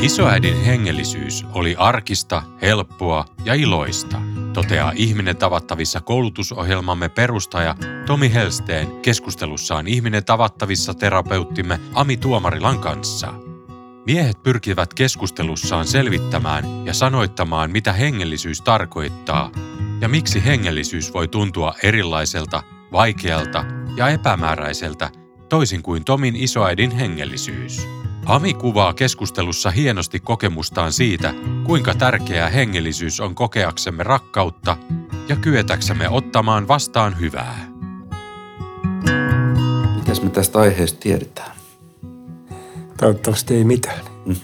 Isoäidin hengellisyys oli arkista, helppoa ja iloista, toteaa ihminen tavattavissa koulutusohjelmamme perustaja Tomi Helsteen keskustelussaan ihminen tavattavissa terapeuttimme Ami Tuomarilan kanssa. Miehet pyrkivät keskustelussaan selvittämään ja sanoittamaan, mitä hengellisyys tarkoittaa ja miksi hengellisyys voi tuntua erilaiselta, vaikealta ja epämääräiseltä, toisin kuin Tomin isoäidin hengellisyys. Ami kuvaa keskustelussa hienosti kokemustaan siitä, kuinka tärkeää hengellisyys on kokeaksemme rakkautta ja kyetäksemme ottamaan vastaan hyvää. Mitäs me tästä aiheesta tiedetään? Toivottavasti ei mitään.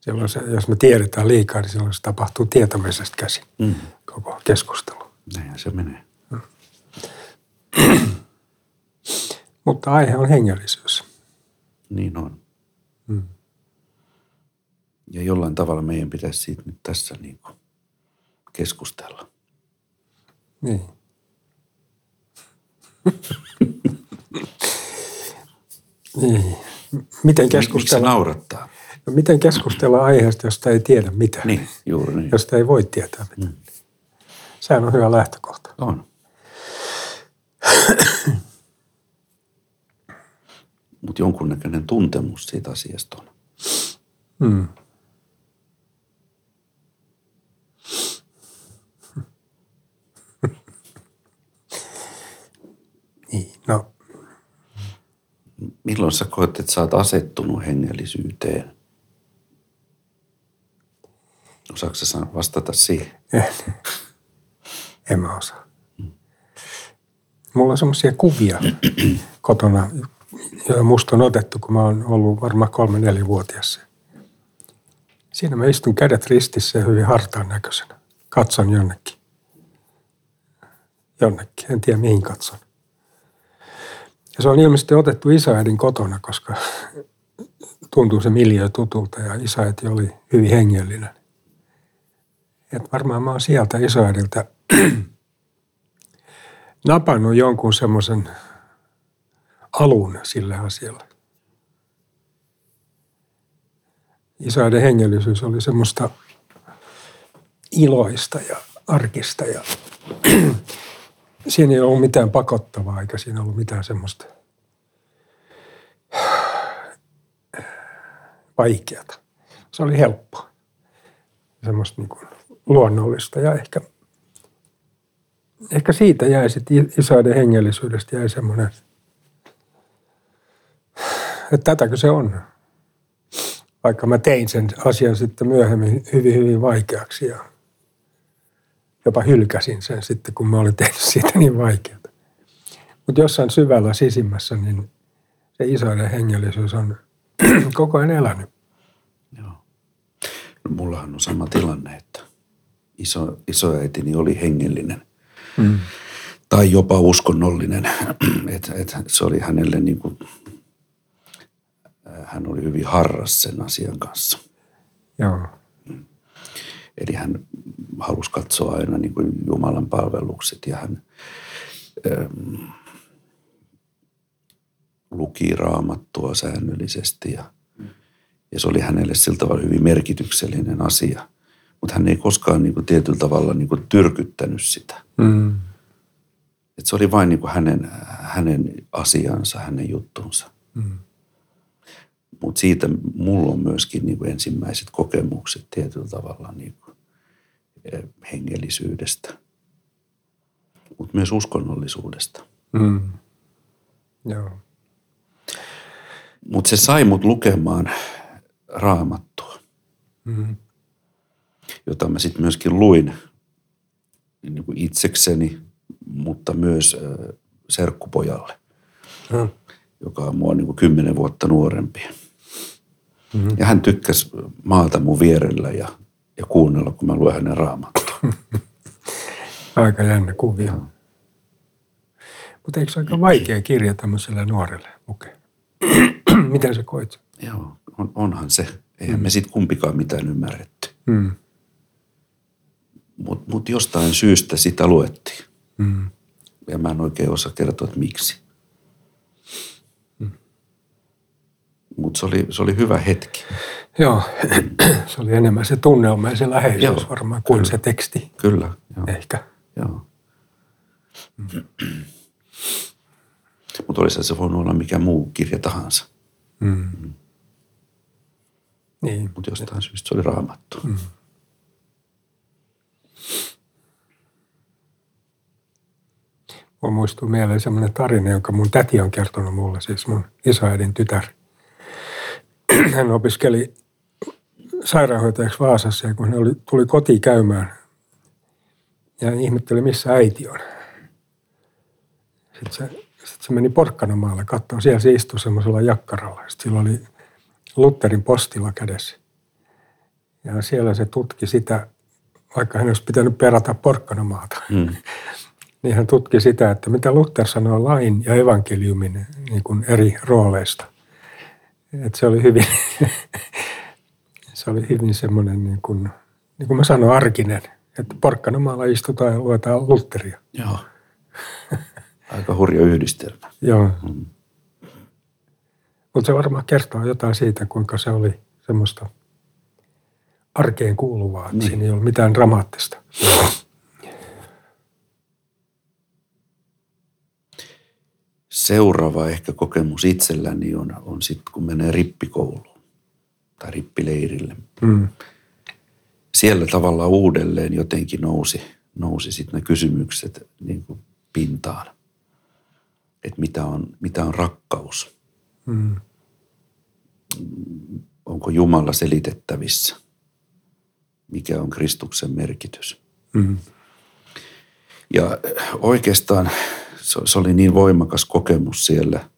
silloin se, jos me tiedetään liikaa, niin silloin se tapahtuu tietämisestä käsin, mm. koko keskustelu. Näin se menee. Mutta aihe on hengellisyys. Niin on. Mm. Ja jollain tavalla meidän pitäisi siitä nyt tässä niin kuin keskustella. Niin. niin. Miten keskustella? Miksi naurattaa? No, miten keskustella aiheesta, josta ei tiedä mitään? Niin, juuri niin. Josta ei voi tietää mitään. Mm. Sehän on hyvä lähtökohta. On. Mutta jonkunnäköinen tuntemus siitä asiasta on. Hmm. niin, no. Milloin sä koet, että sä oot asettunut hengellisyyteen? Osaatko sä vastata siihen? En. En mä osaa. Mulla on semmoisia kuvia kotona, musta on otettu, kun mä oon ollut varmaan kolme neljävuotias. Siinä mä istun kädet ristissä ja hyvin hartaan näköisenä. Katson jonnekin. Jonnekin, en tiedä mihin katson. Ja se on ilmeisesti otettu isääidin kotona, koska tuntuu se miljö tutulta ja isäiti oli hyvin hengellinen. Et varmaan mä oon sieltä isääidiltä napannut jonkun semmoisen alun sille asialle. Isäiden hengellisyys oli semmoista iloista ja arkista ja siinä ei ollut mitään pakottavaa eikä siinä ollut mitään semmoista vaikeata. Se oli helppoa. Semmoista niin kuin luonnollista ja ehkä, ehkä siitä jäi sitten isäiden hengellisyydestä jäi semmoinen – että tätäkö se on. Vaikka mä tein sen asian sitten myöhemmin hyvin, hyvin vaikeaksi ja jopa hylkäsin sen sitten, kun mä olin tehnyt siitä niin vaikeaa. Mutta jossain syvällä sisimmässä, niin se isoinen hengellisyys on koko ajan elänyt. Joo. No, mullahan on sama tilanne, että iso, isoäitini oli hengellinen. Mm. Tai jopa uskonnollinen. et, et se oli hänelle niin kuin hän oli hyvin harras sen asian kanssa. Joo. Eli hän halusi katsoa aina niin kuin Jumalan palvelukset ja hän ähm, luki raamattua säännöllisesti ja, ja se oli hänelle sillä tavalla hyvin merkityksellinen asia. Mutta hän ei koskaan niin kuin tietyllä tavalla niin kuin tyrkyttänyt sitä. Mm. Et se oli vain niin kuin hänen, hänen asiansa, hänen juttunsa. Mm. Mutta siitä mulla on myöskin niin kuin ensimmäiset kokemukset tietyllä tavalla niin kuin eh, hengellisyydestä, mutta myös uskonnollisuudesta. Mm. Joo. Mutta se sai mut lukemaan raamattua, mm. jota mä sitten myöskin luin niin kuin itsekseni, mutta myös serkkupojalle. Mm. joka on mua niin kuin kymmenen vuotta nuorempi. Mm-hmm. Ja hän tykkäsi maalta mun vierellä ja, ja kuunnella, kun mä luen hänen raamattua. aika jännä kuvia. Mutta eikö se aika vaikea kirja tämmöiselle nuorelle lukea? Miten sä koit? Joo, on, onhan se. Eihän mm. me sitten kumpikaan mitään ymmärretty. Mm. Mutta mut jostain syystä sitä luettiin. Mm. Ja mä en oikein osaa kertoa, että miksi. Mm. Mutta se oli, se oli hyvä hetki. Joo, se oli enemmän se tunnelma ja se läheisyys Joo, varmaan kuin kyllä. se teksti Kyllä, joo. ehkä. joo. Mutta olisi se voinut olla mikä muu kirja tahansa. Mm. Niin, Mutta jostain syystä se oli raamattu. Mm. Mulla muistuu mieleen semmoinen tarina, jonka mun täti on kertonut mulle, siis mun isoäidin tytär. Hän opiskeli sairaanhoitajaksi Vaasassa ja kun hän oli, tuli kotiin käymään ja hän ihmetteli, missä äiti on. Sitten se, sitten se meni Porkkanamaalle katsoa. Siellä se istui semmoisella jakkaralla. Sitten sillä oli Lutterin postilla kädessä. Ja siellä se tutki sitä, vaikka hän olisi pitänyt perata Porkkanamaata. Mm. niin hän tutki sitä, että mitä Luther sanoo lain ja evankeliumin niin kuin eri rooleista. Et se oli hyvin, se oli hyvin semmoinen, niin kuin, niin kuin mä sanoin, arkinen. Että Porkkanamaalla istutaan ja luetaan Lutheria. Joo. Aika hurja yhdistelmä. Joo. Mm. Mutta se varmaan kertoo jotain siitä, kuinka se oli semmoista arkeen kuuluvaa. Niin. Siinä ei ollut mitään dramaattista. Seuraava ehkä kokemus itselläni on, on sitten, kun menee rippikouluun tai rippileirille. Mm. Siellä tavallaan uudelleen jotenkin nousi, nousi sitten ne kysymykset niin kuin pintaan. Että mitä on, mitä on rakkaus? Mm. Onko Jumala selitettävissä? Mikä on Kristuksen merkitys? Mm. Ja oikeastaan se, se oli niin voimakas kokemus siellä.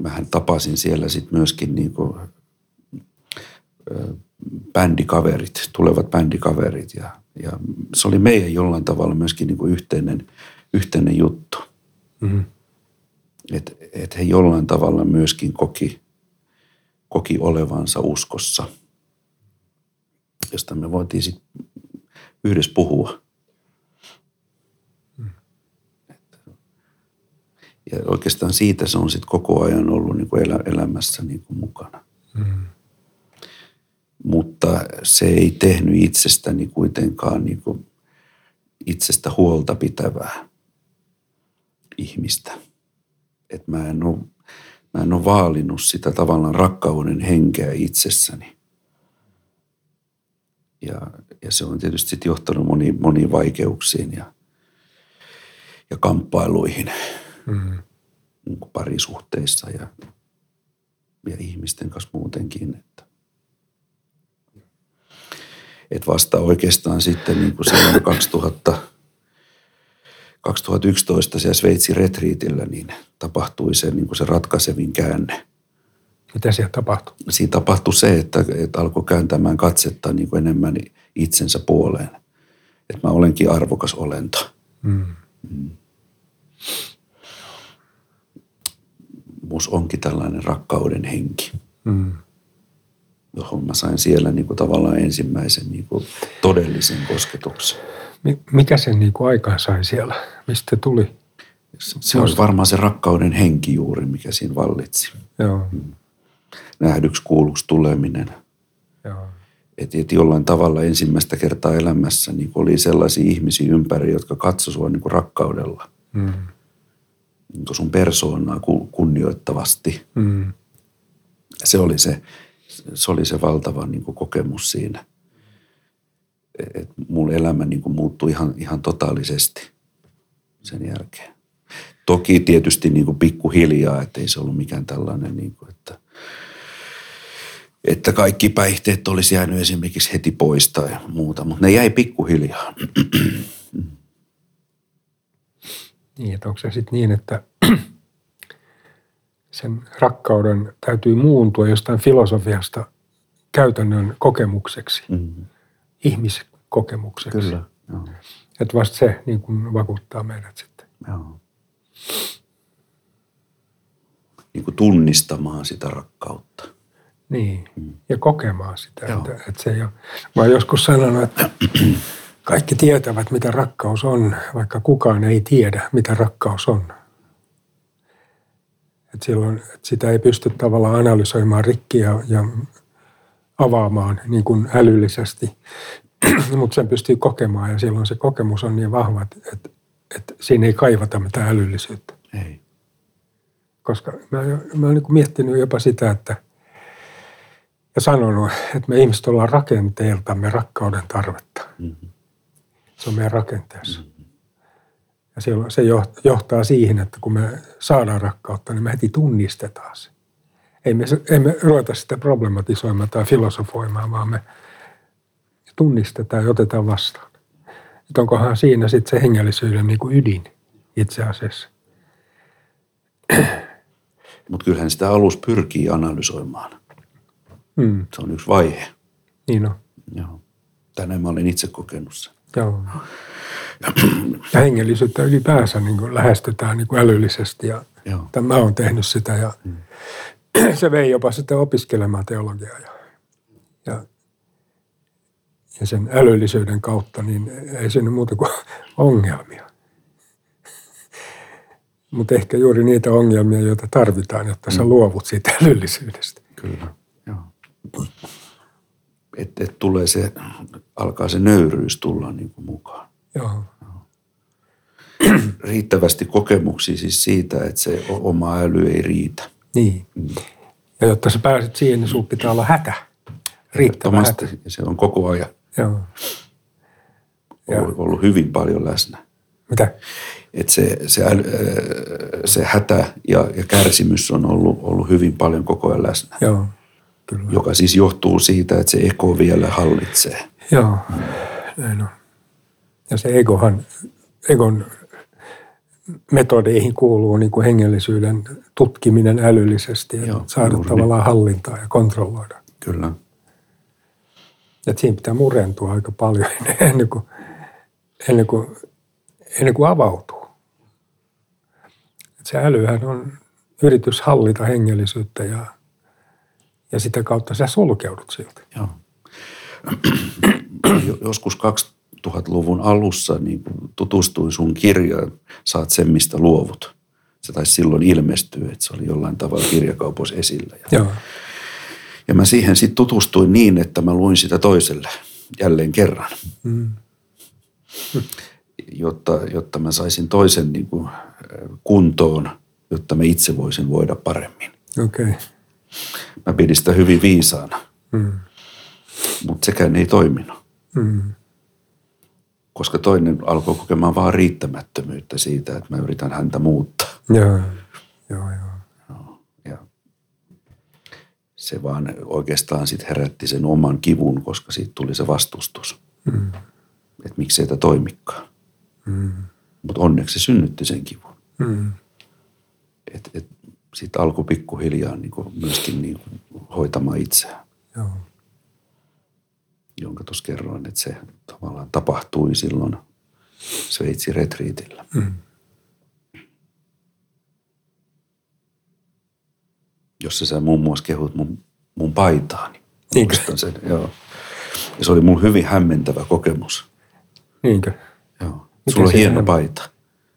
Mähän tapasin siellä sitten myöskin niin kuin, bändikaverit, tulevat bändikaverit. Ja, ja se oli meidän jollain tavalla myöskin niin kuin yhteinen, yhteinen juttu. Mm. Että et he jollain tavalla myöskin koki, koki olevansa uskossa, josta me voitiin sitten yhdessä puhua. Ja oikeastaan siitä se on sitten koko ajan ollut niin kuin elä, elämässä niin kuin mukana. Mm. Mutta se ei tehnyt itsestäni kuitenkaan niin kuin itsestä huolta pitävää ihmistä. Et mä, en ole, mä en ole vaalinut sitä tavallaan rakkauden henkeä itsessäni. Ja, ja se on tietysti sit johtanut moniin, moniin vaikeuksiin ja, ja kamppailuihin Mm. parisuhteissa ja, ja ihmisten kanssa muutenkin. Että, et vasta oikeastaan sitten niin kuin silloin 2000, 2011 siellä Sveitsin retriitillä niin tapahtui se, niin kuin se ratkaisevin käänne. Mitä siellä tapahtui? Siinä tapahtui se, että, että alkoi kääntämään katsetta niin kuin enemmän itsensä puoleen. Että mä olenkin arvokas olento. Mm. Mus onkin tällainen rakkauden henki. Mm. johon mä sain siellä niin kuin tavallaan ensimmäisen niin kuin todellisen kosketuksen. Mi- Mikä sen niin kuin aikaan sai siellä? Mistä tuli? Se on varmaan se rakkauden henki juuri, mikä siinä vallitsi. Joo, Nähdyksi, kuulluksi tuleminen. joo. Että et jollain tavalla ensimmäistä kertaa elämässä niin oli sellaisia ihmisiä ympäri, jotka katsoi sua niin rakkaudella. Mm. Niin kuin sun persoonaa ku- kunnioittavasti. Mm. Se oli se, se, oli se valtava niin kuin kokemus siinä. Et mun elämä niin kuin muuttui ihan, ihan totaalisesti sen jälkeen. Toki tietysti niin kuin pikkuhiljaa, että ei se ollut mikään tällainen, niin kuin, että, että kaikki päihteet olisi jäänyt esimerkiksi heti pois tai muuta, mutta ne jäi pikkuhiljaa. Niin, että onko se sitten niin, että sen rakkauden täytyy muuntua jostain filosofiasta käytännön kokemukseksi, mm. ihmiskokemukseksi. Kyllä, joo. Että vasta se niin kuin vakuuttaa meidät sitten. Joo. Niin kuin tunnistamaan sitä rakkautta. Niin, mm. ja kokemaan sitä. Että, että se ei ole, mä joskus sanonut, että kaikki tietävät, mitä rakkaus on, vaikka kukaan ei tiedä, mitä rakkaus on. Et silloin että sitä ei pysty tavallaan analysoimaan rikki ja, ja avaamaan niin kuin älyllisesti, mutta sen pystyy kokemaan ja silloin se kokemus on niin vahva, että, että siinä ei kaivata mitään älyllisyyttä. Ei. Koska mä, mä olen niin miettinyt jopa sitä, että ja sanonut, että me ihmiset ollaan rakenteeltamme rakkauden tarvetta. Mm-hmm. Se on meidän rakenteessa. Mm-hmm. Ja silloin se johtaa siihen, että kun me saadaan rakkautta, niin me heti tunnistetaan se. Ei me, ei me ruveta sitä problematisoimaan tai filosofoimaan, vaan me tunnistetaan ja otetaan vastaan. Että onkohan siinä sitten se hengellisyyden niin kuin ydin itse asiassa. Mutta kyllähän sitä alus pyrkii analysoimaan. Mm. Se on yksi vaihe. Niin on. Joo. Tänään mä olen itse kokenut sen. Joo. Ja hengellisyyttä ylipäänsä niin kuin lähestytään niin kuin älyllisesti ja Joo. mä oon tehnyt sitä ja mm. se vei jopa sitten opiskelemaan teologiaa ja, ja, ja sen älyllisyyden kautta niin ei siinä muuta kuin ongelmia. Mutta ehkä juuri niitä ongelmia, joita tarvitaan, jotta sä mm. luovut siitä älyllisyydestä. Kyllä, joo. Että et tulee se, alkaa se nöyryys tulla niin kuin mukaan. Joo. Riittävästi kokemuksia siis siitä, että se oma äly ei riitä. Niin. Mm. Ja jotta sä pääset siihen, niin sulla pitää olla hätä. Riittävä hätä. Ja se on koko ajan. Joo. Ollut, ollut hyvin paljon läsnä. Mitä? Että se, se, äly, se hätä ja, ja kärsimys on ollut, ollut hyvin paljon koko ajan läsnä. Joo, kyllä. Joka siis johtuu siitä, että se ego vielä hallitsee. Joo, näin on. Ja se egohan, egon metodeihin kuuluu niin kuin hengellisyyden tutkiminen älyllisesti ja Joo, saada tavallaan hallintaa ja kontrolloida. Kyllä. Et siinä pitää murentua aika paljon ennen kuin, ennen kuin, ennen kuin avautuu. Et se älyhän on yritys hallita hengellisyyttä ja, ja sitä kautta sä sulkeudut siltä. Joo. Joskus 2000-luvun alussa niin tutustuin sun kirjaan Saat sen, mistä luovut. Se taisi silloin ilmestyä, että se oli jollain tavalla kirjakaupoissa esillä. Ja, Joo. ja mä siihen sitten tutustuin niin, että mä luin sitä toiselle jälleen kerran. Mm. Jotta, jotta mä saisin toisen niin kuin kuntoon, jotta mä itse voisin voida paremmin. Okay. Mä pidin sitä hyvin viisaana, mm. mutta sekään ei toiminut. Mm koska toinen alkoi kokemaan vaan riittämättömyyttä siitä, että mä yritän häntä muuttaa. Joo, joo, joo. No, ja se vaan oikeastaan sitten herätti sen oman kivun, koska siitä tuli se vastustus. Mm. Että miksi ei tämä toimikaan. Mm. Mutta onneksi se synnytti sen kivun. Mm. Että et, sitten alkoi pikkuhiljaa niin myöskin niin hoitamaan itseään. Joo jonka tuossa kerroin, että se tavallaan tapahtui silloin Sveitsin retriitillä. Mm. Jossa sä muun muassa kehut mun, mun paitaani. Niinkö? Sen, joo. Ja se oli mun hyvin hämmentävä kokemus. Niinkö? Joo. Mikä Sulla on hieno on? paita.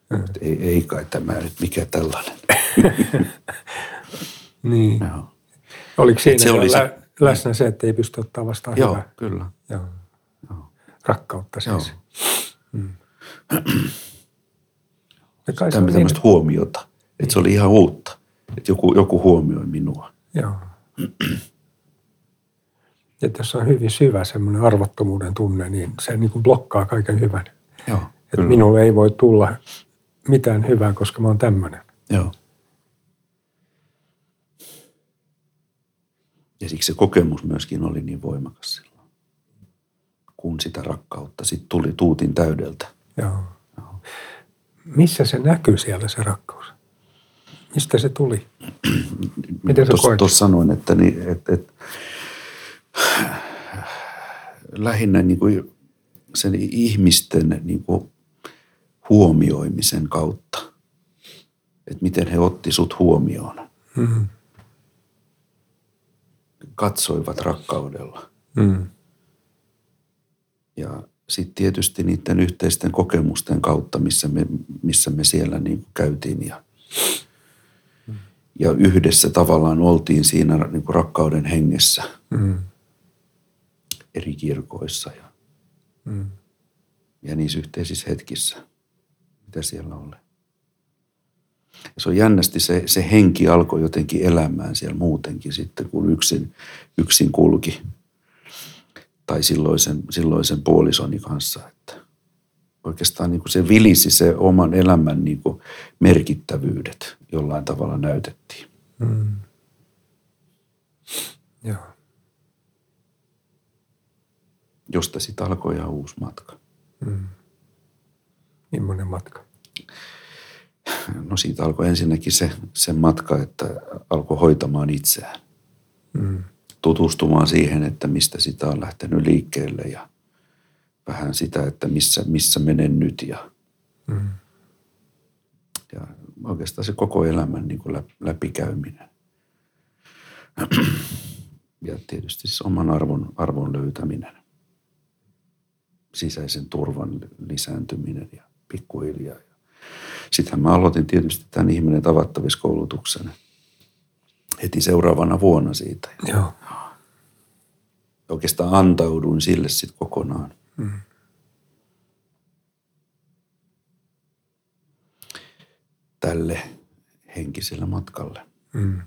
Mm. Ei, ei kai tämä nyt mikä tällainen. niin. Joo. Oliko siinä se oli se, läsnä se, että ei pysty ottaa vastaan Joo, hyvää. kyllä. Joo. Joo. Rakkautta siis. Joo. Mm. Tämmöistä niin. huomiota. Että niin. se oli ihan uutta. Että joku, joku huomioi minua. Joo. Ja jos on hyvin syvä semmoinen arvottomuuden tunne, niin se niin kuin blokkaa kaiken hyvän. Joo, että minulle ei voi tulla mitään hyvää, koska mä oon tämmöinen. Joo. Ja siksi se kokemus myöskin oli niin voimakas silloin. Kun sitä rakkautta sitten tuli tuutin täydeltä. Joo. Joo. Missä se näkyy siellä se rakkaus? Mistä se tuli? Miten sä koet? tuossa sanoin, että, niin, että, että lähinnä niin kuin sen ihmisten niin kuin huomioimisen kautta. Että miten he otti sut huomioon. Mm. Katsoivat rakkaudella. Mm. Ja sitten tietysti niiden yhteisten kokemusten kautta, missä me, missä me siellä niin käytiin ja, ja yhdessä tavallaan oltiin siinä niin kuin rakkauden hengessä Mm. eri kirkoissa ja, Mm. ja niissä yhteisissä hetkissä, mitä siellä oli. Ja se on jännästi, se, se henki alkoi jotenkin elämään siellä muutenkin sitten, kun yksin, yksin kulki. Tai silloisen, silloisen puolisoni kanssa, että oikeastaan niin kuin se vilisi se oman elämän niin kuin merkittävyydet jollain tavalla näytettiin. Mm. Joo. Josta sitten alkoi ihan uusi matka. Millainen matka? No siitä alkoi ensinnäkin se, se matka, että alkoi hoitamaan itseään. Mm. Tutustumaan siihen, että mistä sitä on lähtenyt liikkeelle ja vähän sitä, että missä, missä menen nyt ja, Mm. ja oikeastaan se koko elämän niin kuin lä- läpikäyminen. Ja tietysti se oman arvon, arvon löytäminen, sisäisen turvan lisääntyminen ja pikkuhiljaa. Sittenhän mä aloitin tietysti tämän ihminen tavattaviskoulutuksen heti seuraavana vuonna siitä. Joo. oikeastaan antauduin sille sitten kokonaan. Mm. tälle henkiselle matkalle, Mm.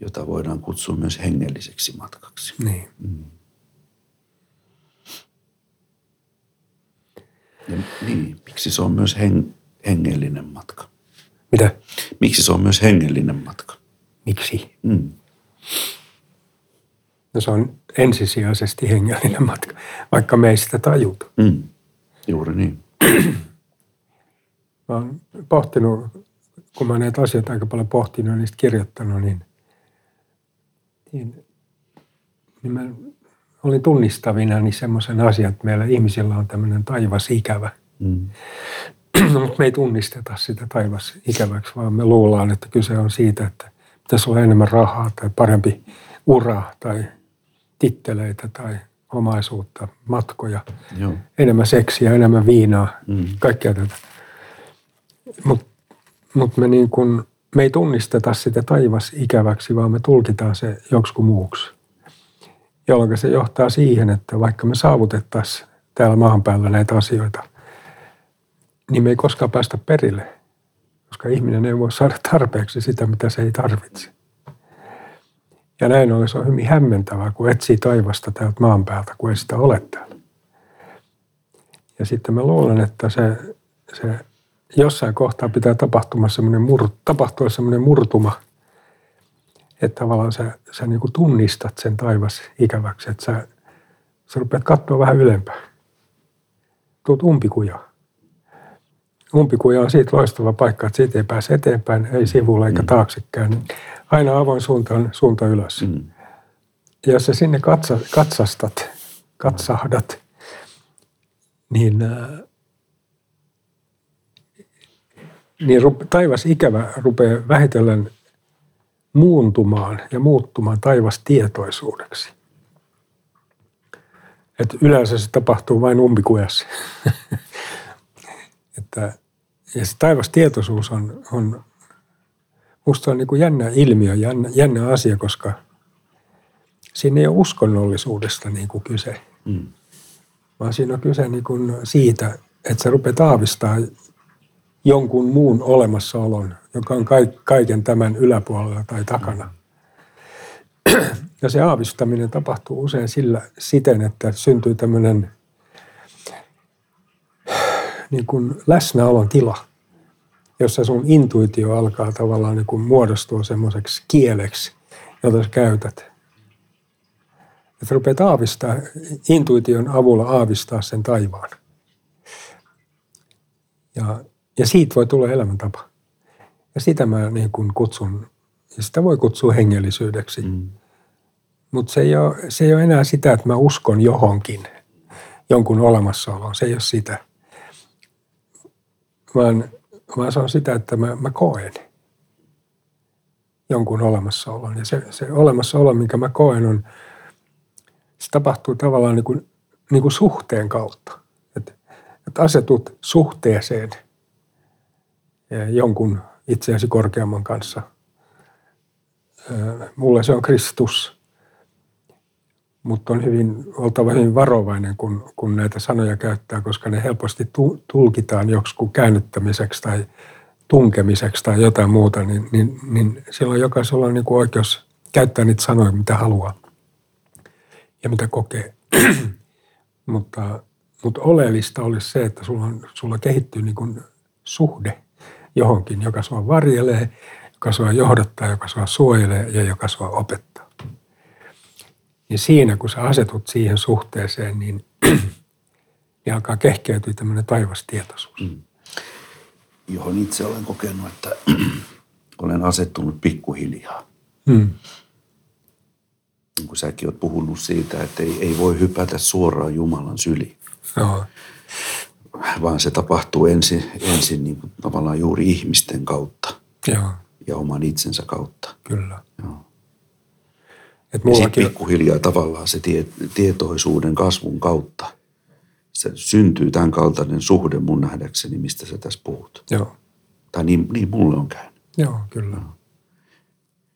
jota voidaan kutsua myös hengelliseksi matkaksi. Niin. Ja niin, miksi se on myös hen, hengellinen matka? Mitä? Miksi se on myös hengellinen matka? Miksi? Mm. No se on ensisijaisesti hengellinen matka, vaikka me ei sitä tajuta. Mm. Juuri niin. Mä oon pohtinut, kun mä näitä asioita aika paljon pohtinut ja niistä kirjoittanut, niin, niin, niin mä olin tunnistavina niin semmoisen asian, että meillä ihmisillä on tämmöinen taivas ikävä. Mm. Mutta me ei tunnisteta sitä taivas ikäväksi, vaan me luullaan, että kyse on siitä, että pitäisi olla enemmän rahaa tai parempi ura tai titteleitä tai omaisuutta, matkoja, Joo. enemmän seksiä, enemmän viinaa, Mm. kaikkea tätä. Mutta mut me, niin kun, me ei tunnisteta sitä taivas ikäväksi, vaan me tulkitaan se joksikin muuksi. Jolloin se johtaa siihen, että vaikka me saavutettaisiin täällä maan päällä näitä asioita, niin me ei koskaan päästä perille, koska ihminen ei voi saada tarpeeksi sitä, mitä se ei tarvitse. Ja näin ollen se on hyvin hämmentävää, kun etsii taivasta täältä maan päältä, kun ei sitä ole täällä. Ja sitten mä luulen, että se, se jossain kohtaa pitää tapahtua semmoinen, mur, tapahtua semmoinen murtuma, että tavallaan sä, sä niin kuin tunnistat sen taivas ikäväksi, että sä, sä rupeat katsoa vähän ylempää. Tuut umpikujaan. Umpikuja on siitä loistava paikka, että siitä ei pääse eteenpäin, ei sivulla eikä taaksekään. Niin Aina avoin suunta on suunta ylös. Mm. Ja jos sä sinne katsa, katsastat, katsahdat, niin, äh, niin rupe, taivas ikävä rupeaa vähitellen muuntumaan ja muuttumaan taivas tietoisuudeksi. Et yleensä se tapahtuu vain umpikujassa. Että, ja se taivastietoisuus on, on musta on niin kuin jännä ilmiö, jännä, jännä asia, koska siinä ei ole uskonnollisuudesta niin kuin kyse, Mm. vaan siinä on kyse niin kuin siitä, että sä rupeat aavistaa jonkun muun olemassaolon, joka on kaik- kaiken tämän yläpuolella tai takana. Ja se aavistaminen tapahtuu usein sillä, siten, että syntyy tämmöinen niin kuin läsnäolon tila, jossa sun intuitio alkaa tavallaan niin kuin muodostua semmoiseksi kieleksi, jota sä käytät. Että rupeat aavistaa, intuition avulla aavistaa sen taivaan. Ja ja siitä voi tulla elämäntapa. Ja sitä mä niin kuin kutsun, ja sitä voi kutsua hengellisyydeksi. Mm. Mutta se, ei ole, se ei ole enää sitä, että mä uskon johonkin, jonkun olemassaoloon. Se ei ole sitä. Vaan, vaan se on sitä, että mä, mä koen jonkun olemassaolon. Ja se, se olemassaolo, minkä mä koen, on, se tapahtuu tavallaan niin kuin, niin kuin suhteen kautta. Että et asetut suhteeseen jonkun itseäsi korkeamman kanssa. Mulle se on Kristus, mutta on hyvin, oltava hyvin varovainen, kun, kun näitä sanoja käyttää, koska ne helposti tulkitaan joksikun käännyttämiseksi tai tunkemiseksi tai jotain muuta, niin, niin, niin silloin jokaisella on niin kuin oikeus käyttää niitä sanoja, mitä haluaa ja mitä kokee. mutta, mutta oleellista olisi se, että sulla, on, sulla kehittyy niin kuin suhde johonkin, joka sua varjelee, joka sua johdattaa, joka sua suojelee ja joka sua opettaa. Niin siinä, kun sä asetut siihen suhteeseen, niin, niin alkaa kehkeytyä tämmöinen taivastietoisuus. Mm. Johon itse olen kokenut, että olen asettunut pikkuhiljaa. Mm. Niin kuin säkin oot puhunut siitä, että ei, ei voi hypätä suoraan Jumalan syliin. Joo vaan se tapahtuu ensin, ensin niin kuin tavallaan juuri ihmisten kautta Joo. ja oman itsensä kautta. Kyllä. Joo. Et. Ja sitten pikkuhiljaa tavallaan se tie, tietoisuuden kasvun kautta se syntyy tämän kaltainen suhde mun nähdäkseni, mistä sä tässä puhut. Joo. Tai niin, niin mulle on käynyt. Joo, kyllä. Joo.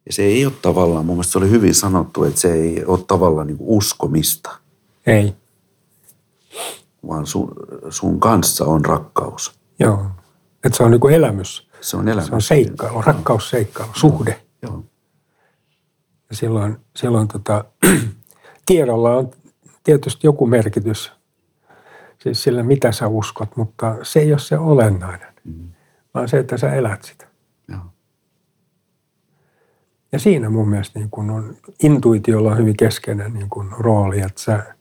Ja se ei ole tavallaan, mun mielestä se oli hyvin sanottu, että se ei ole tavallaan niin uskomista. Ei vaan sun, sun kanssa on rakkaus. Joo. Että se on niinku elämys. Se on elämys. Se on seikkailu, rakkausseikkailu, suhde. Joo. Ja silloin, silloin tota, tiedolla on tietysti joku merkitys, siis sillä mitä sä uskot, mutta se ei ole se olennainen, mm. vaan se, että sä elät sitä. Joo. Ja siinä mun mielestä niin kun on, intuitiolla on hyvin keskeinen niin kun rooli, että sä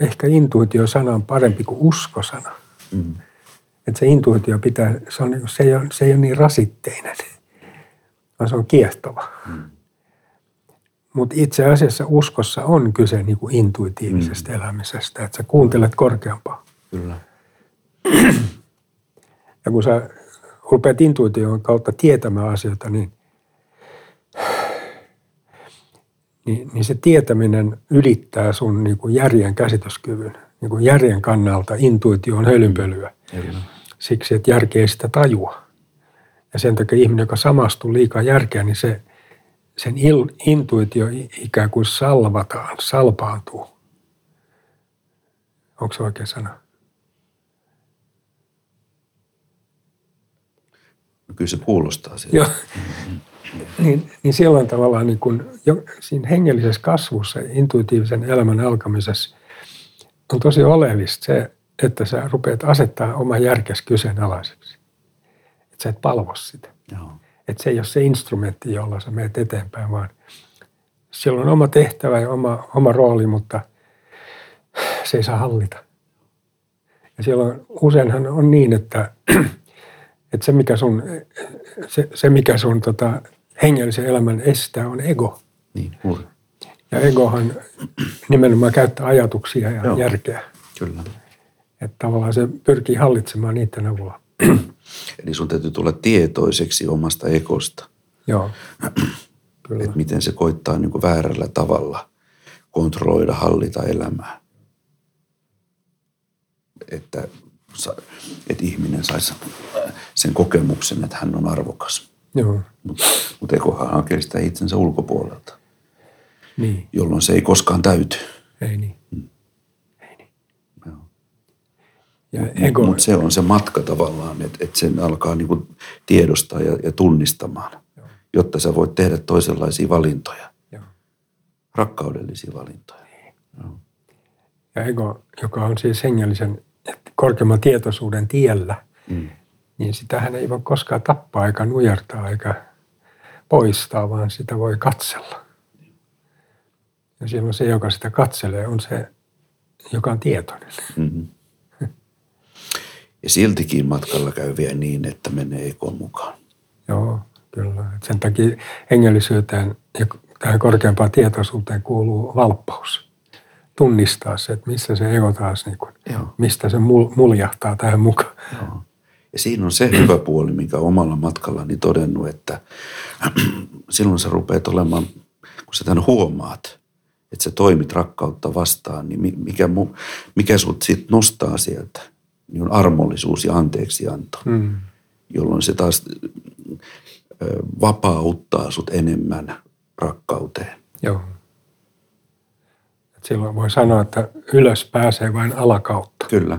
ehkä intuitio-sana on parempi kuin uskosana. Mm. Että se intuitio pitää, se, on, se, ei ole, se ei ole niin rasitteinen, vaan se on kiehtova. Mm. Mutta itse asiassa uskossa on kyse niin kuin intuitiivisesta mm. elämisestä, että sä kuuntelet korkeampaa. Kyllä. Ja kun sä rupeat intuition kautta tietämään asioita, niin niin, niin se tietäminen ylittää sun niin kuin järjen käsityskyvyn. Niin kuin järjen kannalta intuitio on hölynpölyä. Siksi, että järki ei sitä tajua. Ja sen takia ihminen, joka samastuu liikaa järkeä, niin se, sen il, intuitio ikään kuin salvataan, salpaantuu. Onko se oikea sana? Kyllä se kuulostaa sieltä. Joo. Mm-hmm niin, niin silloin tavallaan niin kuin jo, siinä hengellisessä kasvussa, intuitiivisen elämän alkamisessa on tosi oleellista se, että sä rupeat asettaa oma järkes kyseenalaiseksi. Että sä et palvo sitä. Joo. Että se ei ole se instrumentti, jolla sä menet eteenpäin, vaan sillä on oma tehtävä ja oma, oma rooli, mutta se ei saa hallita. Ja silloin useinhan on niin, että, että se mikä sun, se, se mikä sun tota, hengellisen elämän estää, on ego. Niin, juuri. Ja egohan nimenomaan käyttää ajatuksia ja Joo, järkeä. Kyllä. Että tavallaan se pyrkii hallitsemaan niiden avulla. Eli sun täytyy tulla tietoiseksi omasta egosta. Joo, kyllä. Että miten se koittaa niin kuin väärällä tavalla kontrolloida, hallita elämää. Että, että ihminen saisi sen kokemuksen, että hän on arvokas. Joo. Mutta mut ekohan hakee sitä itsensä ulkopuolelta. Niin. Jolloin se ei koskaan täyty. Ei niin. Ei niin. Ego... Mutta se on se matka tavallaan, että, että sen alkaa niinku tiedostaa ja, ja tunnistamaan, Joo. jotta sä voit tehdä toisenlaisia valintoja. Joo. Rakkaudellisia valintoja. Niin. Joo. Ja ego, joka on siis hengellisen korkeamman tietoisuuden tiellä, mm niin sitähän ei voi koskaan tappaa eikä nujertaa eikä poistaa, vaan sitä voi katsella. Ja silloin se, joka sitä katselee, on se, joka on tietoinen. Mm-hmm. Ja siltikin matkalla käy vielä niin, että menee ekon mukaan. Joo, kyllä. Et sen takia hengellisyyteen ja tähän korkeampaan tietoisuuteen kuuluu valppaus. Tunnistaa se, että missä se ego taas, niin Joo. mistä se mul, muljahtaa tähän mukaan. Joo. Ja siinä on se hyvä puoli, minkä omalla matkallani todennut, että silloin sä rupeat olemaan, kun sä tämän huomaat, että sä toimit rakkautta vastaan, niin mi- mikä, mu, mikä sut sit nostaa sieltä, niin on armollisuus ja anteeksianto, Mm. jolloin se taas vapauttaa sut enemmän rakkauteen. Joo. Et silloin voi sanoa, että ylös pääsee vain alakautta. Kyllä.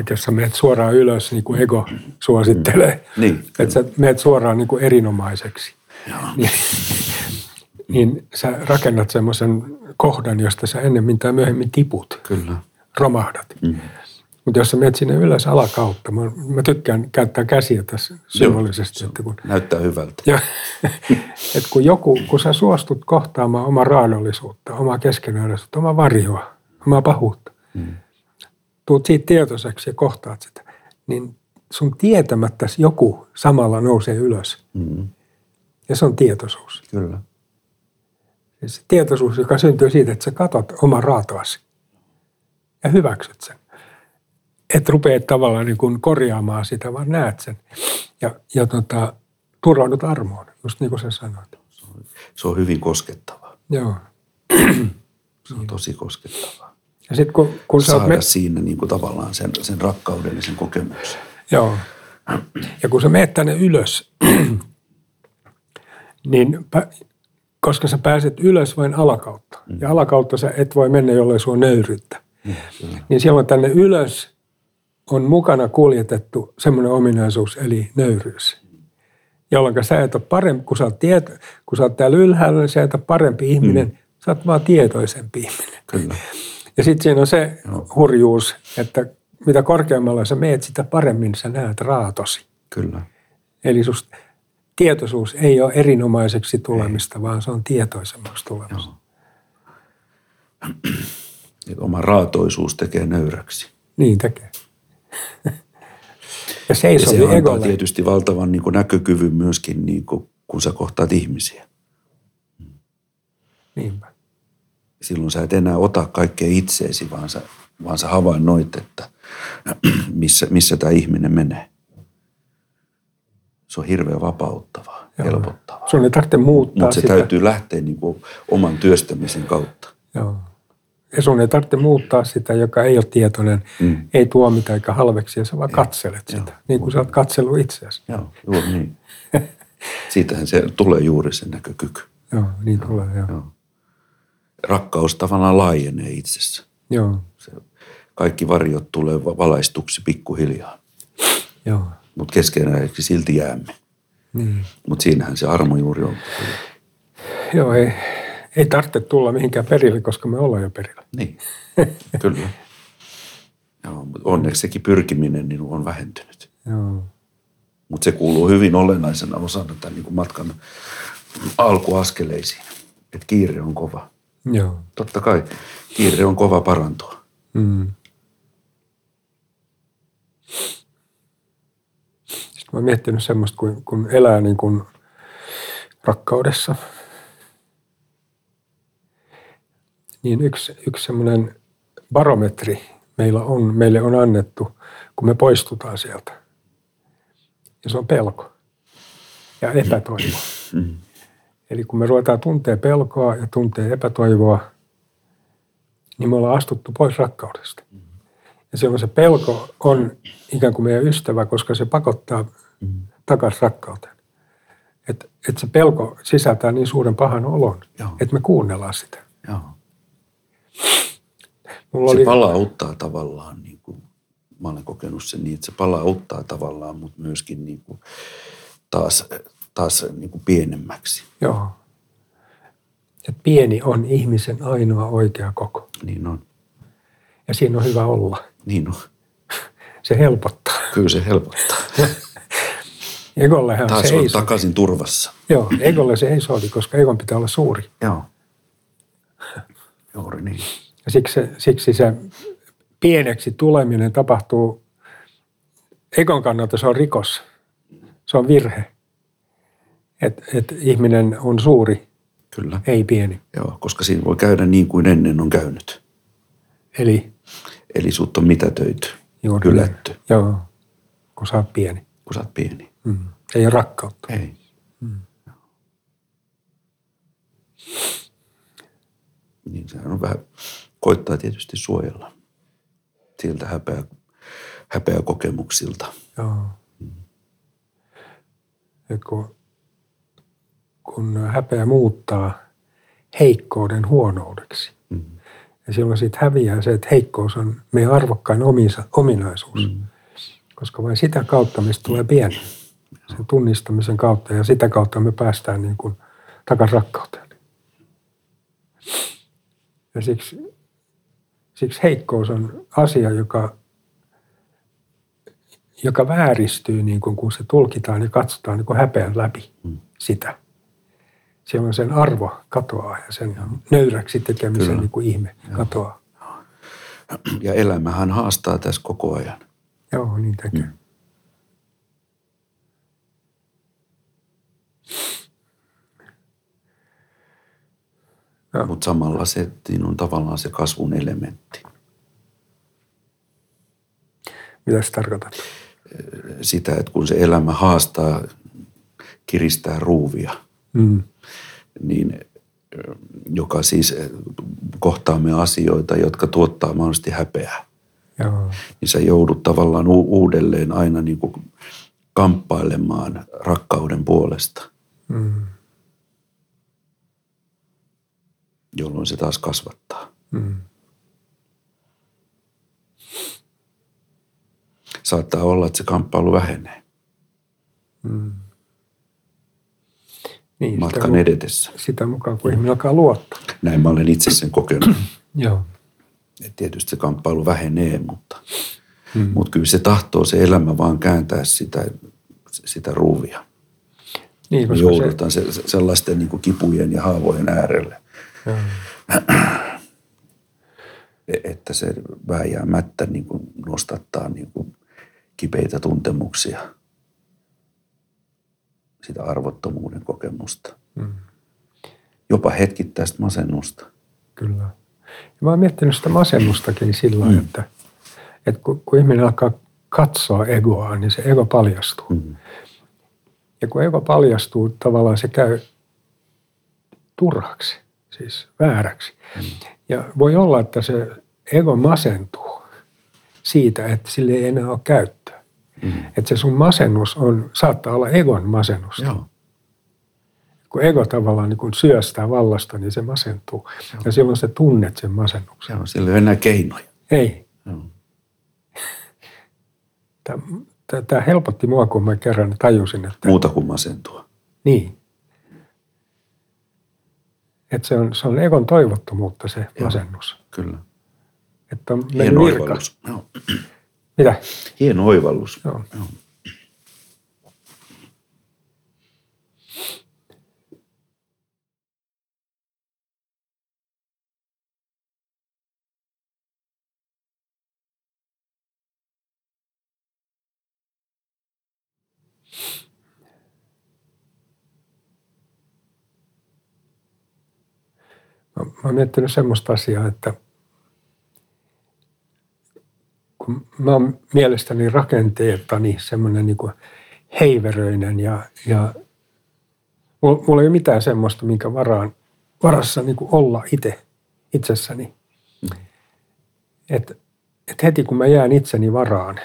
Että jos sä menet suoraan ylös, niin kuin ego suosittelee, Niin, että sä menet suoraan niin kuin erinomaiseksi, niin, niin sä rakennat semmoisen kohdan, josta sä ennemmin tai myöhemmin tiput, Kyllä. romahdat. Mm. Mutta jos sä menet sinne ylös alakautta, mä, mä tykkään käyttää käsiä tässä symbolisesti, että kun, Näyttää hyvältä. ja, että kun joku, kun sä suostut kohtaamaan omaa raadollisuutta, omaa keskenäisyyttä, omaa varjoa, omaa pahuutta, Mm. Tuut siitä tietoiseksi ja kohtaat sitä, niin sun tietämättä joku samalla nousee ylös. Mm. Ja se on tietoisuus. Kyllä. Ja se tietoisuus, joka syntyy siitä, että sä katot oman raatoasi ja hyväksyt sen. Et rupea tavallaan niin kuin korjaamaan sitä, vaan näet sen. Ja, ja tota, turvaudut armoon, just niin kuin sä sanoit. Se on hyvin koskettavaa. Joo. Se on tosi koskettavaa. Ja sitten kun, kun Saada me, siinä niin kuin tavallaan sen, sen rakkauden ja sen kokemuksen. Joo. Ja kun sä meet tänne ylös, niin pä- koska sä pääset ylös vain alakautta, mm. ja alakautta sä et voi mennä, jollei on nöyryyttä, Mm. niin silloin tänne ylös on mukana kuljetettu semmoinen ominaisuus, eli nöyryys. Jolloin sä et ole parempi, kun sä oot, tiet, kun sä oot täällä ylhäällä, niin sä et ole parempi ihminen, mm. sä oot vaan tietoisempi ihminen. Kyllä. Ja sitten siinä on se hurjuus, että mitä korkeammalla sä meet, sitä paremmin sä näet raatosi. Kyllä. Eli susta tietoisuus ei ole erinomaiseksi tulemista, vaan se on tietoisemmaksi tulemista. Että oma raatoisuus tekee nöyräksi. Niin tekee. ja se ei Ja se antaa egolle. tietysti valtavan niin kuin näkökyvyn myöskin, niin kuin, kun sä kohtaat ihmisiä. Niinpä. Silloin sä et enää ota kaikkea itseesi, vaan sä, vaan sä havainnoit, että missä, missä tämä ihminen menee. Se on hirveän vapauttavaa, Joo. helpottavaa. Sun ei tarvitse muuttaa Mutta se sitä. täytyy lähteä niin kuin oman työstämisen kautta. Joo. Ja sun ei tarvitse muuttaa sitä, joka ei ole tietoinen, Mm. ei tuomita eikä halveksi, ja sä vaan katselet sitä. Joo. Niin kuin sä oot katsellut itseäsi. Joo, juuri niin. Siitähän se tulee juuri se näkökyky. Joo, niin tulee, joo. Joo. Rakkaus tavallaan laajenee itsessä. Joo, Se, kaikki varjot tulee va- valaistuksi pikkuhiljaa, joo. mutta keskenäiseksi silti jäämme. Niin. Mutta siinähän se armo juuri on. Joo, ei, ei tarvitse tulla mihinkään perille, koska me ollaan jo perillä. Niin, kyllä. Joo, mutta onneksi sekin pyrkiminen niin on vähentynyt. Joo, Mutta se kuuluu hyvin olennaisena osana tämän niin kuin matkan alkuaskeleisiin. Että kiire on kova. Joo. Totta kai kiire on kova parantua. Mm. Sitten mä oon miettinyt semmoista, kun, kun elää niin kuin rakkaudessa. Niin yksi, yksi semmoinen barometri meillä on, meille on annettu, kun me poistutaan sieltä. Ja se on pelko ja epätoivo. Mm. Eli kun me ruvetaan tuntee pelkoa ja tuntee epätoivoa, niin me ollaan astuttu pois rakkaudesta. Ja silloin se pelko on ikään kuin meidän ystävä, koska se pakottaa takaisin rakkauteen. Että et se pelko sisältää niin suuren pahan olon, Joo. että me kuunnellaan sitä. Joo. Mulla Se oli, palauttaa tavallaan, niin kuin, mä olen kokenut sen niin, että se palauttaa tavallaan, mutta myöskin niin kuin, taas, taas niin kuin pienemmäksi. joo. Et pieni on ihmisen ainoa oikea koko. Niin on. Ja siinä on hyvä olla. Niin on. Se helpottaa. Kyllä se helpottaa. Egollehan Taas se on ei sovi. takaisin turvassa. Joo, egolle se ei sovi, koska egon pitää olla suuri. Joo. Juuri niin. Ja siksi siksi se pieneksi tuleminen tapahtuu ekon kannalta se on rikos. Se on virhe. Että et ihminen on suuri, Kyllä. ei pieni. Joo, koska siinä voi käydä niin kuin ennen on käynyt. Eli Eli sut on mitätöity, juuri hylätty. Joo, kun sä oot pieni. kun sä oot pieni. Mm. Ei ole rakkautta. Ei. Niin sehän on vähän, koittaa tietysti suojella siltä häpeä, häpeä kokemuksilta. Joo. Et kun, kun häpeä muuttaa heikkouden huonoudeksi. Mm. Ja silloin siitä häviää se, että heikkous on meidän arvokkain omisa, ominaisuus. Mm. Koska vain sitä kautta meistä tulee pieni. Sen tunnistamisen kautta ja sitä kautta me päästään niin kuin takaisin rakkauteen. Ja siksi, siksi heikkous on asia, joka, joka vääristyy, niin kuin, kun se tulkitaan ja katsotaan niin kuin häpeän läpi Mm. sitä. Silloin sen arvo katoaa ja sen nöyräksi tekemisen Kyllä. niin kuin ihme katoaa. Ja elämähän haastaa tässä koko ajan. Joo, niin tekee. Mm. Joo. Mutta samalla se siinä on tavallaan se kasvun elementti. Mitä se tarkoittaa? Sitä, että kun se elämä haastaa, kiristää ruuvia, Mm. Niin joka siis kohtaamme asioita, jotka tuottaa mahdollisesti häpeää. Joo, Niin sä joudut tavallaan u- uudelleen aina niin kuin kamppailemaan rakkauden puolesta, mm. jolloin se taas kasvattaa. Mm. Saattaa olla, että se kamppailu vähenee Mm. Niin, matkan sitä, edetessä. sitä mukaan, kun ihminen alkaa luottaa. Näin mä olen itse sen kokenut. Joo. Et tietysti se kamppailu vähenee, mutta, Mm. mutta kyllä se tahtoo se elämä vaan kääntää sitä, sitä ruuvia. Niin, Me koska joudutaan se, se, sellaisten niin kuin kipujen ja haavojen äärelle, e- että se vääjäämättä niin kuin nostattaa niin kuin kipeitä tuntemuksia, sitä arvottomuuden kokemusta, Mm. jopa hetkittäistä masennusta. Kyllä. Ja mä oon miettinyt sitä masennustakin sillä Mm. että, että kun, kun ihminen alkaa katsoa egoa, niin se ego paljastuu. Mm. Ja kun ego paljastuu, tavallaan se käy turhaksi, siis vääräksi. Ja voi olla, että se ego masentuu siitä, että sille ei enää ole käyttöä. Mm. Että se sun masennus on, saattaa olla egon masennusta. Joo. Kun ego tavallaan niin kun syöstää vallasta, niin se masentuu. Ja silloin sä tunnet sen masennuksen. Joo, sillä ei ole enää keinoja. Ei. Joo. Tämä helpotti mua, kun mä kerran tajusin, että Muuta kuin masentua. niin. Että se on, se on egon toivottomuutta se Joo. masennus. Kyllä. Että on mennyt virka. Mitä? Hieno oivallus. Joo. Joo. Mä, mä oon miettinyt semmoista asiaa, että kun mä oon mielestäni rakenteeltani semmoinen niin heiveröinen ja, ja mulla, ei ole mitään semmoista, minkä varaan, varassa niin kuin olla itse itsessäni. Et, et heti kun mä jään itseni varaan,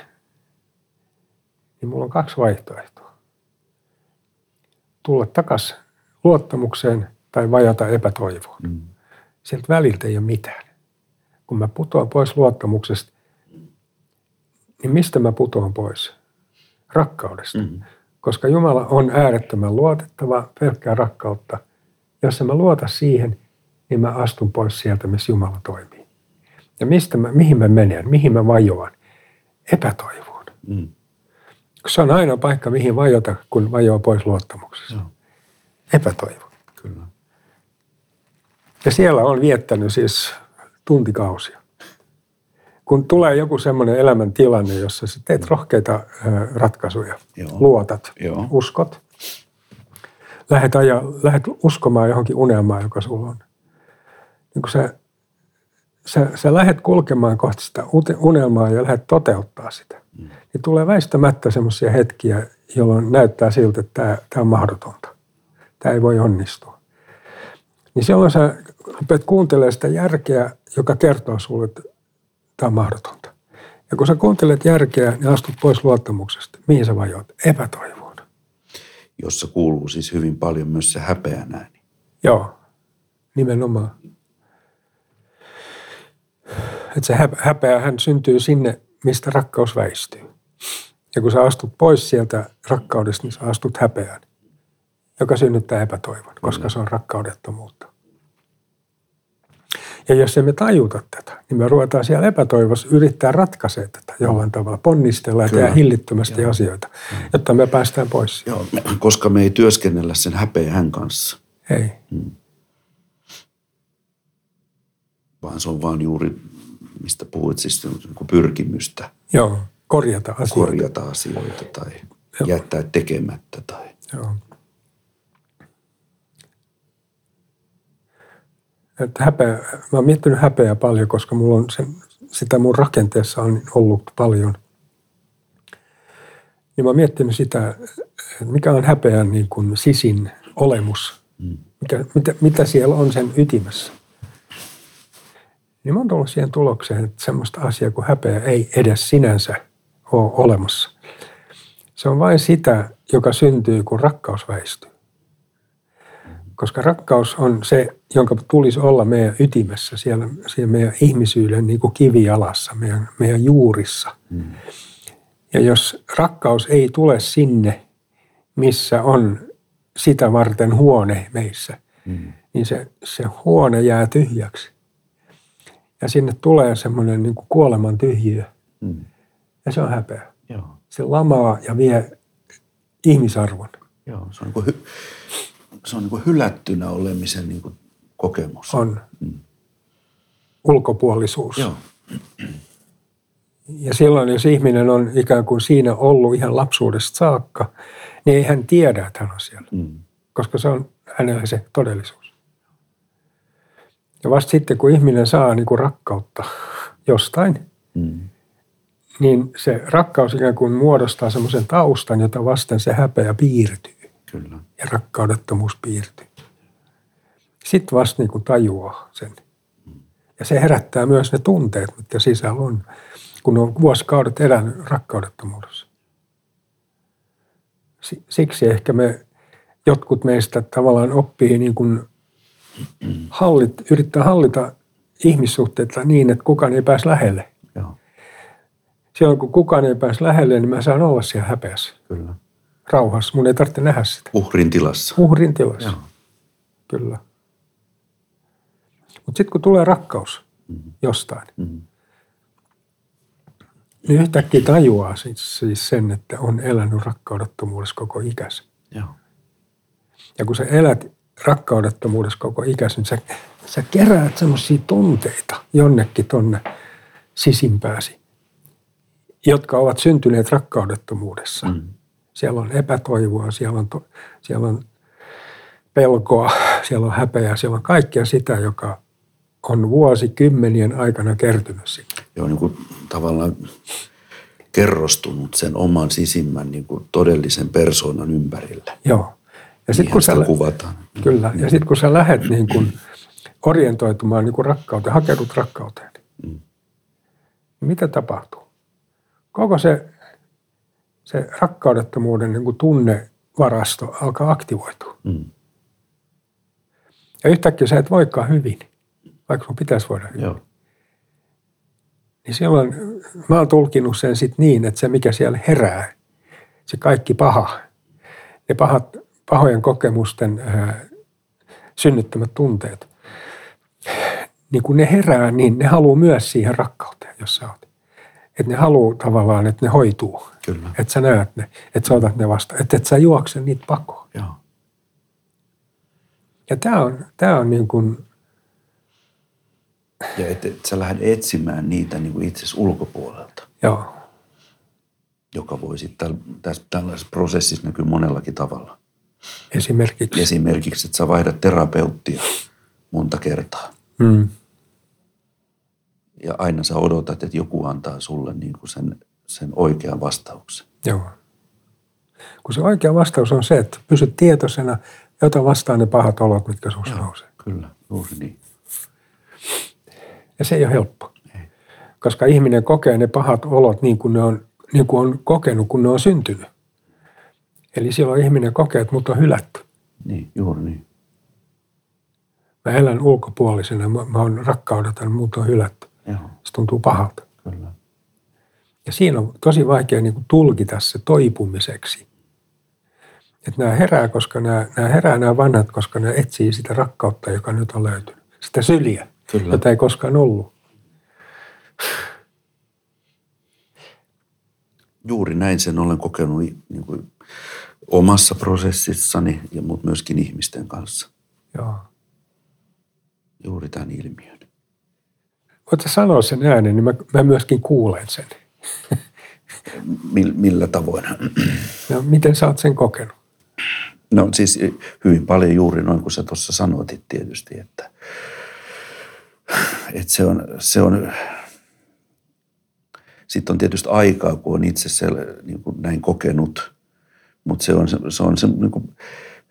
niin mulla on kaksi vaihtoehtoa. Tulla takas luottamukseen tai vajata epätoivoon. Mm. Sieltä väliltä ei ole mitään. Kun mä putoan pois luottamuksesta, niin mistä mä putoan pois? Rakkaudesta. Mm. Koska Jumala on äärettömän luotettava, pelkkää rakkautta. Jos en mä luota siihen, niin mä astun pois sieltä, missä Jumala toimii. Ja mistä mä, mihin mä menen, mihin mä vajoan? Epätoivoon. Mm. Se on aina paikka, mihin vajota, kun vajoaa pois luottamuksesta. Joo. Epätoivo. Kyllä. Ja siellä on viettänyt siis tuntikausia. Kun tulee joku semmoinen elämäntilanne, jossa sä teet rohkeita ratkaisuja, Joo. luotat, Joo. uskot, lähet, aja, lähet uskomaan johonkin unelmaan, joka sulla on. Niin kun sä, sä, sä lähdet kulkemaan kohti sitä unelmaa ja lähdet toteuttaa sitä, mm. niin tulee väistämättä semmoisia hetkiä, jolloin näyttää siltä, että tämä, tämä on mahdotonta. Tämä ei voi onnistua. Niin silloin sä rupeat kuuntelemaan sitä järkeä, joka kertoo sulle, että tämä on mahdotonta. Ja kun sä kuuntelet järkeä, niin astut pois luottamuksesta. Mihin sä vajoat? Epätoivoon. Jossa kuuluu siis hyvin paljon myös se häpeä näin. Joo, nimenomaan. Että se häpeä, hän syntyy sinne, mistä rakkaus väistyy. Ja kun sä astut pois sieltä rakkaudesta, niin sä astut häpeään, joka synnyttää epätoivon, koska se on rakkaudettomuutta. Ja jos emme tajuta tätä, niin me ruvetaan siellä epätoivossa yrittää ratkaisea tätä jollain tavalla, ponnistella ja tehdä hillittömästi Joo. asioita, jotta me päästään pois. Joo, koska me ei työskennellä sen häpeän kanssa. Ei. Hmm. Vaan se on vaan juuri, mistä puhuit, siis niin pyrkimystä. Joo, korjata asioita. Korjata asioita tai Joo. jättää tekemättä. Tai... Joo. Että häpeä, mä oon miettinyt häpeää paljon, koska mulla on se, sitä mun rakenteessa on ollut paljon. Ja mä oon miettinyt sitä, mikä on häpeän niin kuin sisin olemus. Mm. Mikä, mitä, mitä siellä on sen ytimessä. Niin mä oon tullut siihen tulokseen, että semmoista asiaa kuin häpeä ei edes sinänsä ole olemassa. Se on vain sitä, joka syntyy, kun rakkaus väistyy koska rakkaus on se, jonka tulisi olla meidän ytimessä, siellä, siellä meidän ihmisyyden niin kuin kivijalassa, meidän, meidän juurissa. Mm. Ja jos rakkaus ei tule sinne, missä on sitä varten huone meissä, mm. niin se, se huone jää tyhjäksi. Ja sinne tulee semmoinen niin kuin kuoleman tyhjiö. Mm. Ja se on häpeä. Joo. Se lamaa ja vie ihmisarvon. Joo, se on niin kuin hy- se on niin kuin hylättynä olemisen niin kuin kokemus. On. Mm. Ulkopuolisuus. Joo. Ja silloin, jos ihminen on ikään kuin siinä ollut ihan lapsuudesta saakka, niin ei hän tiedä, että hän on siellä. Mm. Koska se on hänellä se todellisuus. Ja vasta sitten, kun ihminen saa niin kuin rakkautta jostain, mm. niin se rakkaus ikään kuin muodostaa semmoisen taustan, jota vasten se häpeä piirtyy. Kyllä. Ja rakkaudettomuus piirtyy. Sitten vasta niin kuin tajuaa sen. Ja se herättää myös ne tunteet, mitkä sisällä on, kun on vuosikaudet elänyt rakkaudettomuudessa. Siksi ehkä me, jotkut meistä tavallaan oppii niin kuin hallit, yrittää hallita ihmissuhteita niin, että kukaan ei pääse lähelle. Joo. Silloin kun kukaan ei pääse lähelle, niin mä saan olla siellä häpeässä. Kyllä rauhassa. Mun ei tarvitse nähdä sitä. Uhrin tilassa. Uhrin tilassa, Joo. kyllä. Mutta sitten kun tulee rakkaus mm-hmm. jostain, mm-hmm. niin yhtäkkiä tajuaa siis, siis sen, että on elänyt rakkaudettomuudessa koko ikänsä. Joo. Ja kun sä elät rakkaudettomuudessa koko ikänsä, niin sä, sä keräät semmoisia tunteita jonnekin tonne sisimpääsi, jotka ovat syntyneet rakkaudettomuudessa. Mm. Siellä on epätoivoa, siellä on, to, siellä on pelkoa, siellä on häpeää, siellä on kaikkea sitä, joka on vuosikymmenien aikana kertynyt sinne. Joo, niin kuin tavallaan kerrostunut sen oman sisimmän niin kuin todellisen persoonan ympärille. Joo. Ja sitten kun sä, kuvataan. Kyllä. Ja sitten kun sä lähdet niin kuin orientoitumaan niin kuin rakkauteen, hakeudut rakkauteen, mm. mitä tapahtuu? Koko se se rakkaudettomuuden niin kuin tunnevarasto alkaa aktivoitua. Mm. Ja yhtäkkiä sä et voikaan hyvin, vaikka sun pitäisi voida hyvin. Joo. Niin silloin mä oon tulkinut sen sit niin, että se mikä siellä herää, se kaikki paha, ne pahat, pahojen kokemusten ää, synnyttämät tunteet, niin kun ne herää, niin ne haluaa myös siihen rakkauteen, jos sä oot että ne haluaa tavallaan, että ne hoituu. Kyllä. Että sä näet ne, että sä otat ne vastaan. Että et sä juokse niitä pakoon. Joo. Ja tämä on, tää on niin kuin Ja että et sä lähdet etsimään niitä niin kuin itsesi ulkopuolelta, Joo, joka voi sitten tässä tällaisessa prosessissa näkyy monellakin tavalla. esimerkiksi. Esimerkiksi, että sä vaihdat terapeuttia monta kertaa. Mm. Ja aina sä odotat, että joku antaa sulle niin kuin sen, sen oikean vastauksen. Joo. Kun se oikea vastaus on se, että pysyt tietoisena ja ota vastaan ne pahat olot, mitkä sinussa nousee. Kyllä, juuri niin. Ja se ei ole helppo. Koska ihminen kokee ne pahat olot niin kuin ne on, niin kuin on kokenut, kun ne on syntynyt. Eli silloin ihminen kokee, että mut on hylätty. Niin, juuri niin. Mä elän ulkopuolisena, mä, mä oon rakkaudeton, mut on hylätty. Joo, Se tuntuu pahalta. kyllä. Ja siinä on tosi vaikea niin kuin tulkita se toipumiseksi. Että nämä herää, koska nämä, nämä herää nämä vanhat, koska ne etsii sitä rakkautta, joka nyt on löytynyt. Sitä syliä, Kyllä. jota ei koskaan ollut. Juuri näin sen olen kokenut niin kuin omassa prosessissani, ja mutta myöskin ihmisten kanssa. Joo. Juuri tämän ilmiön. Voitko sanoa sen äänen, niin mä, mä myöskin kuulen sen. Mil, millä tavoin? Ja miten sä oot sen kokenut? No siis hyvin paljon juuri noin kuin sä tuossa sanoitit tietysti, että, että se on, se on sitten on tietysti aikaa, kun on itse se, niin kuin näin kokenut, mutta se on, se, se on se niin kuin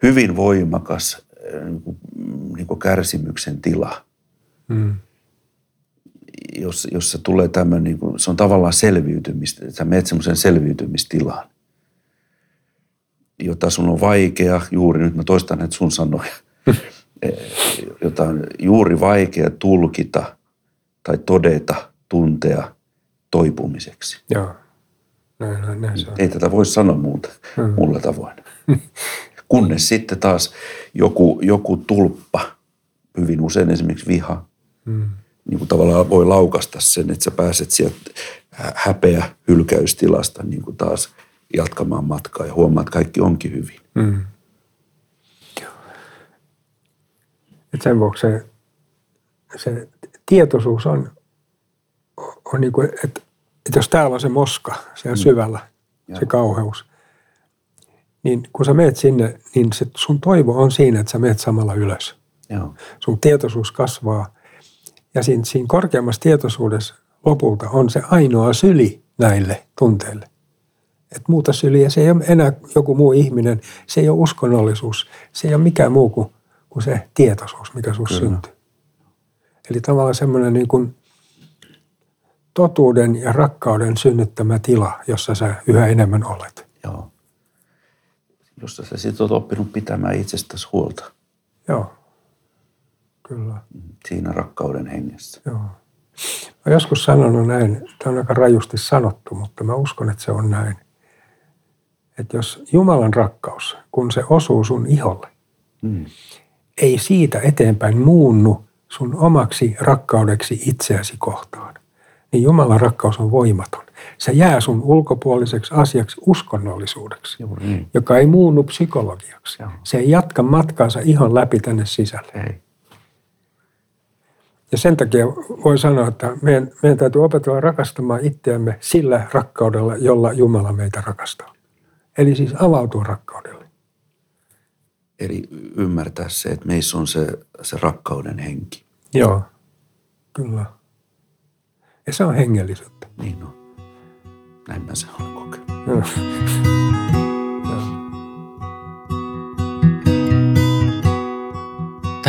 hyvin voimakas niin kuin, niin kuin kärsimyksen tila, Mm. Jos, jossa tulee tämmöinen, niin kuin, se on tavallaan selviytymistä, sä menet semmoisen selviytymistilaan, jota sun on vaikea, juuri nyt mä toistan näitä sun sanoja, jota on juuri vaikea tulkita tai todeta, tuntea toipumiseksi. Joo. Näin, näin, näin se on. Ei tätä voi sanoa muuta, muulla tavoin. Kunnes sitten taas joku, joku tulppa, hyvin usein esimerkiksi viha, Mm. Niin kuin tavallaan voi laukasta sen, että sä pääset sieltä hä- häpeä hylkäystilasta niin kuin taas jatkamaan matkaa ja huomaat, että kaikki onkin hyvin. Mm. Et sen vuoksi se, se tietoisuus on, on niin kuin, että, että jos täällä on se moska siellä syvällä, se Joo. kauheus, niin kun sä meet sinne, niin se sun toivo on siinä, että sä meet samalla ylös. Joo, Sun tietoisuus kasvaa ja siinä, siinä korkeammassa tietoisuudessa lopulta on se ainoa syli näille tunteille. Et muuta syliä, se ei ole enää joku muu ihminen, se ei ole uskonnollisuus, se ei ole mikään muu kuin, kuin se tietoisuus, mikä sinussa syntyy. Eli tavallaan semmoinen niin kuin totuuden ja rakkauden synnyttämä tila, jossa sä yhä enemmän olet. joo. Josta sä sitten oot oppinut pitämään itsestäsi huolta Joo, kyllä. siinä rakkauden hengessä. Joo. Mä joskus sanonut näin, tämä on aika rajusti sanottu, mutta mä uskon, että se on näin. Että jos Jumalan rakkaus, kun se osuu sun iholle, Mm. ei siitä eteenpäin muunnu sun omaksi rakkaudeksi itseäsi kohtaan, niin Jumalan rakkaus on voimaton. Se jää sun ulkopuoliseksi asiaksi uskonnollisuudeksi, Juuri niin. joka ei muunnu psykologiaksi. Joo. Se ei jatka matkaansa ihon läpi tänne sisälle. Ei. Ja sen takia voi sanoa, että meidän, meidän täytyy opetella rakastamaan itseämme sillä rakkaudella, jolla Jumala meitä rakastaa. Eli siis avautua rakkaudelle. Eli ymmärtää se, että meissä on se, se rakkauden henki. Joo, kyllä. Ja se on hengellisyyttä. Niin on. Näin mä sen olen kokenut.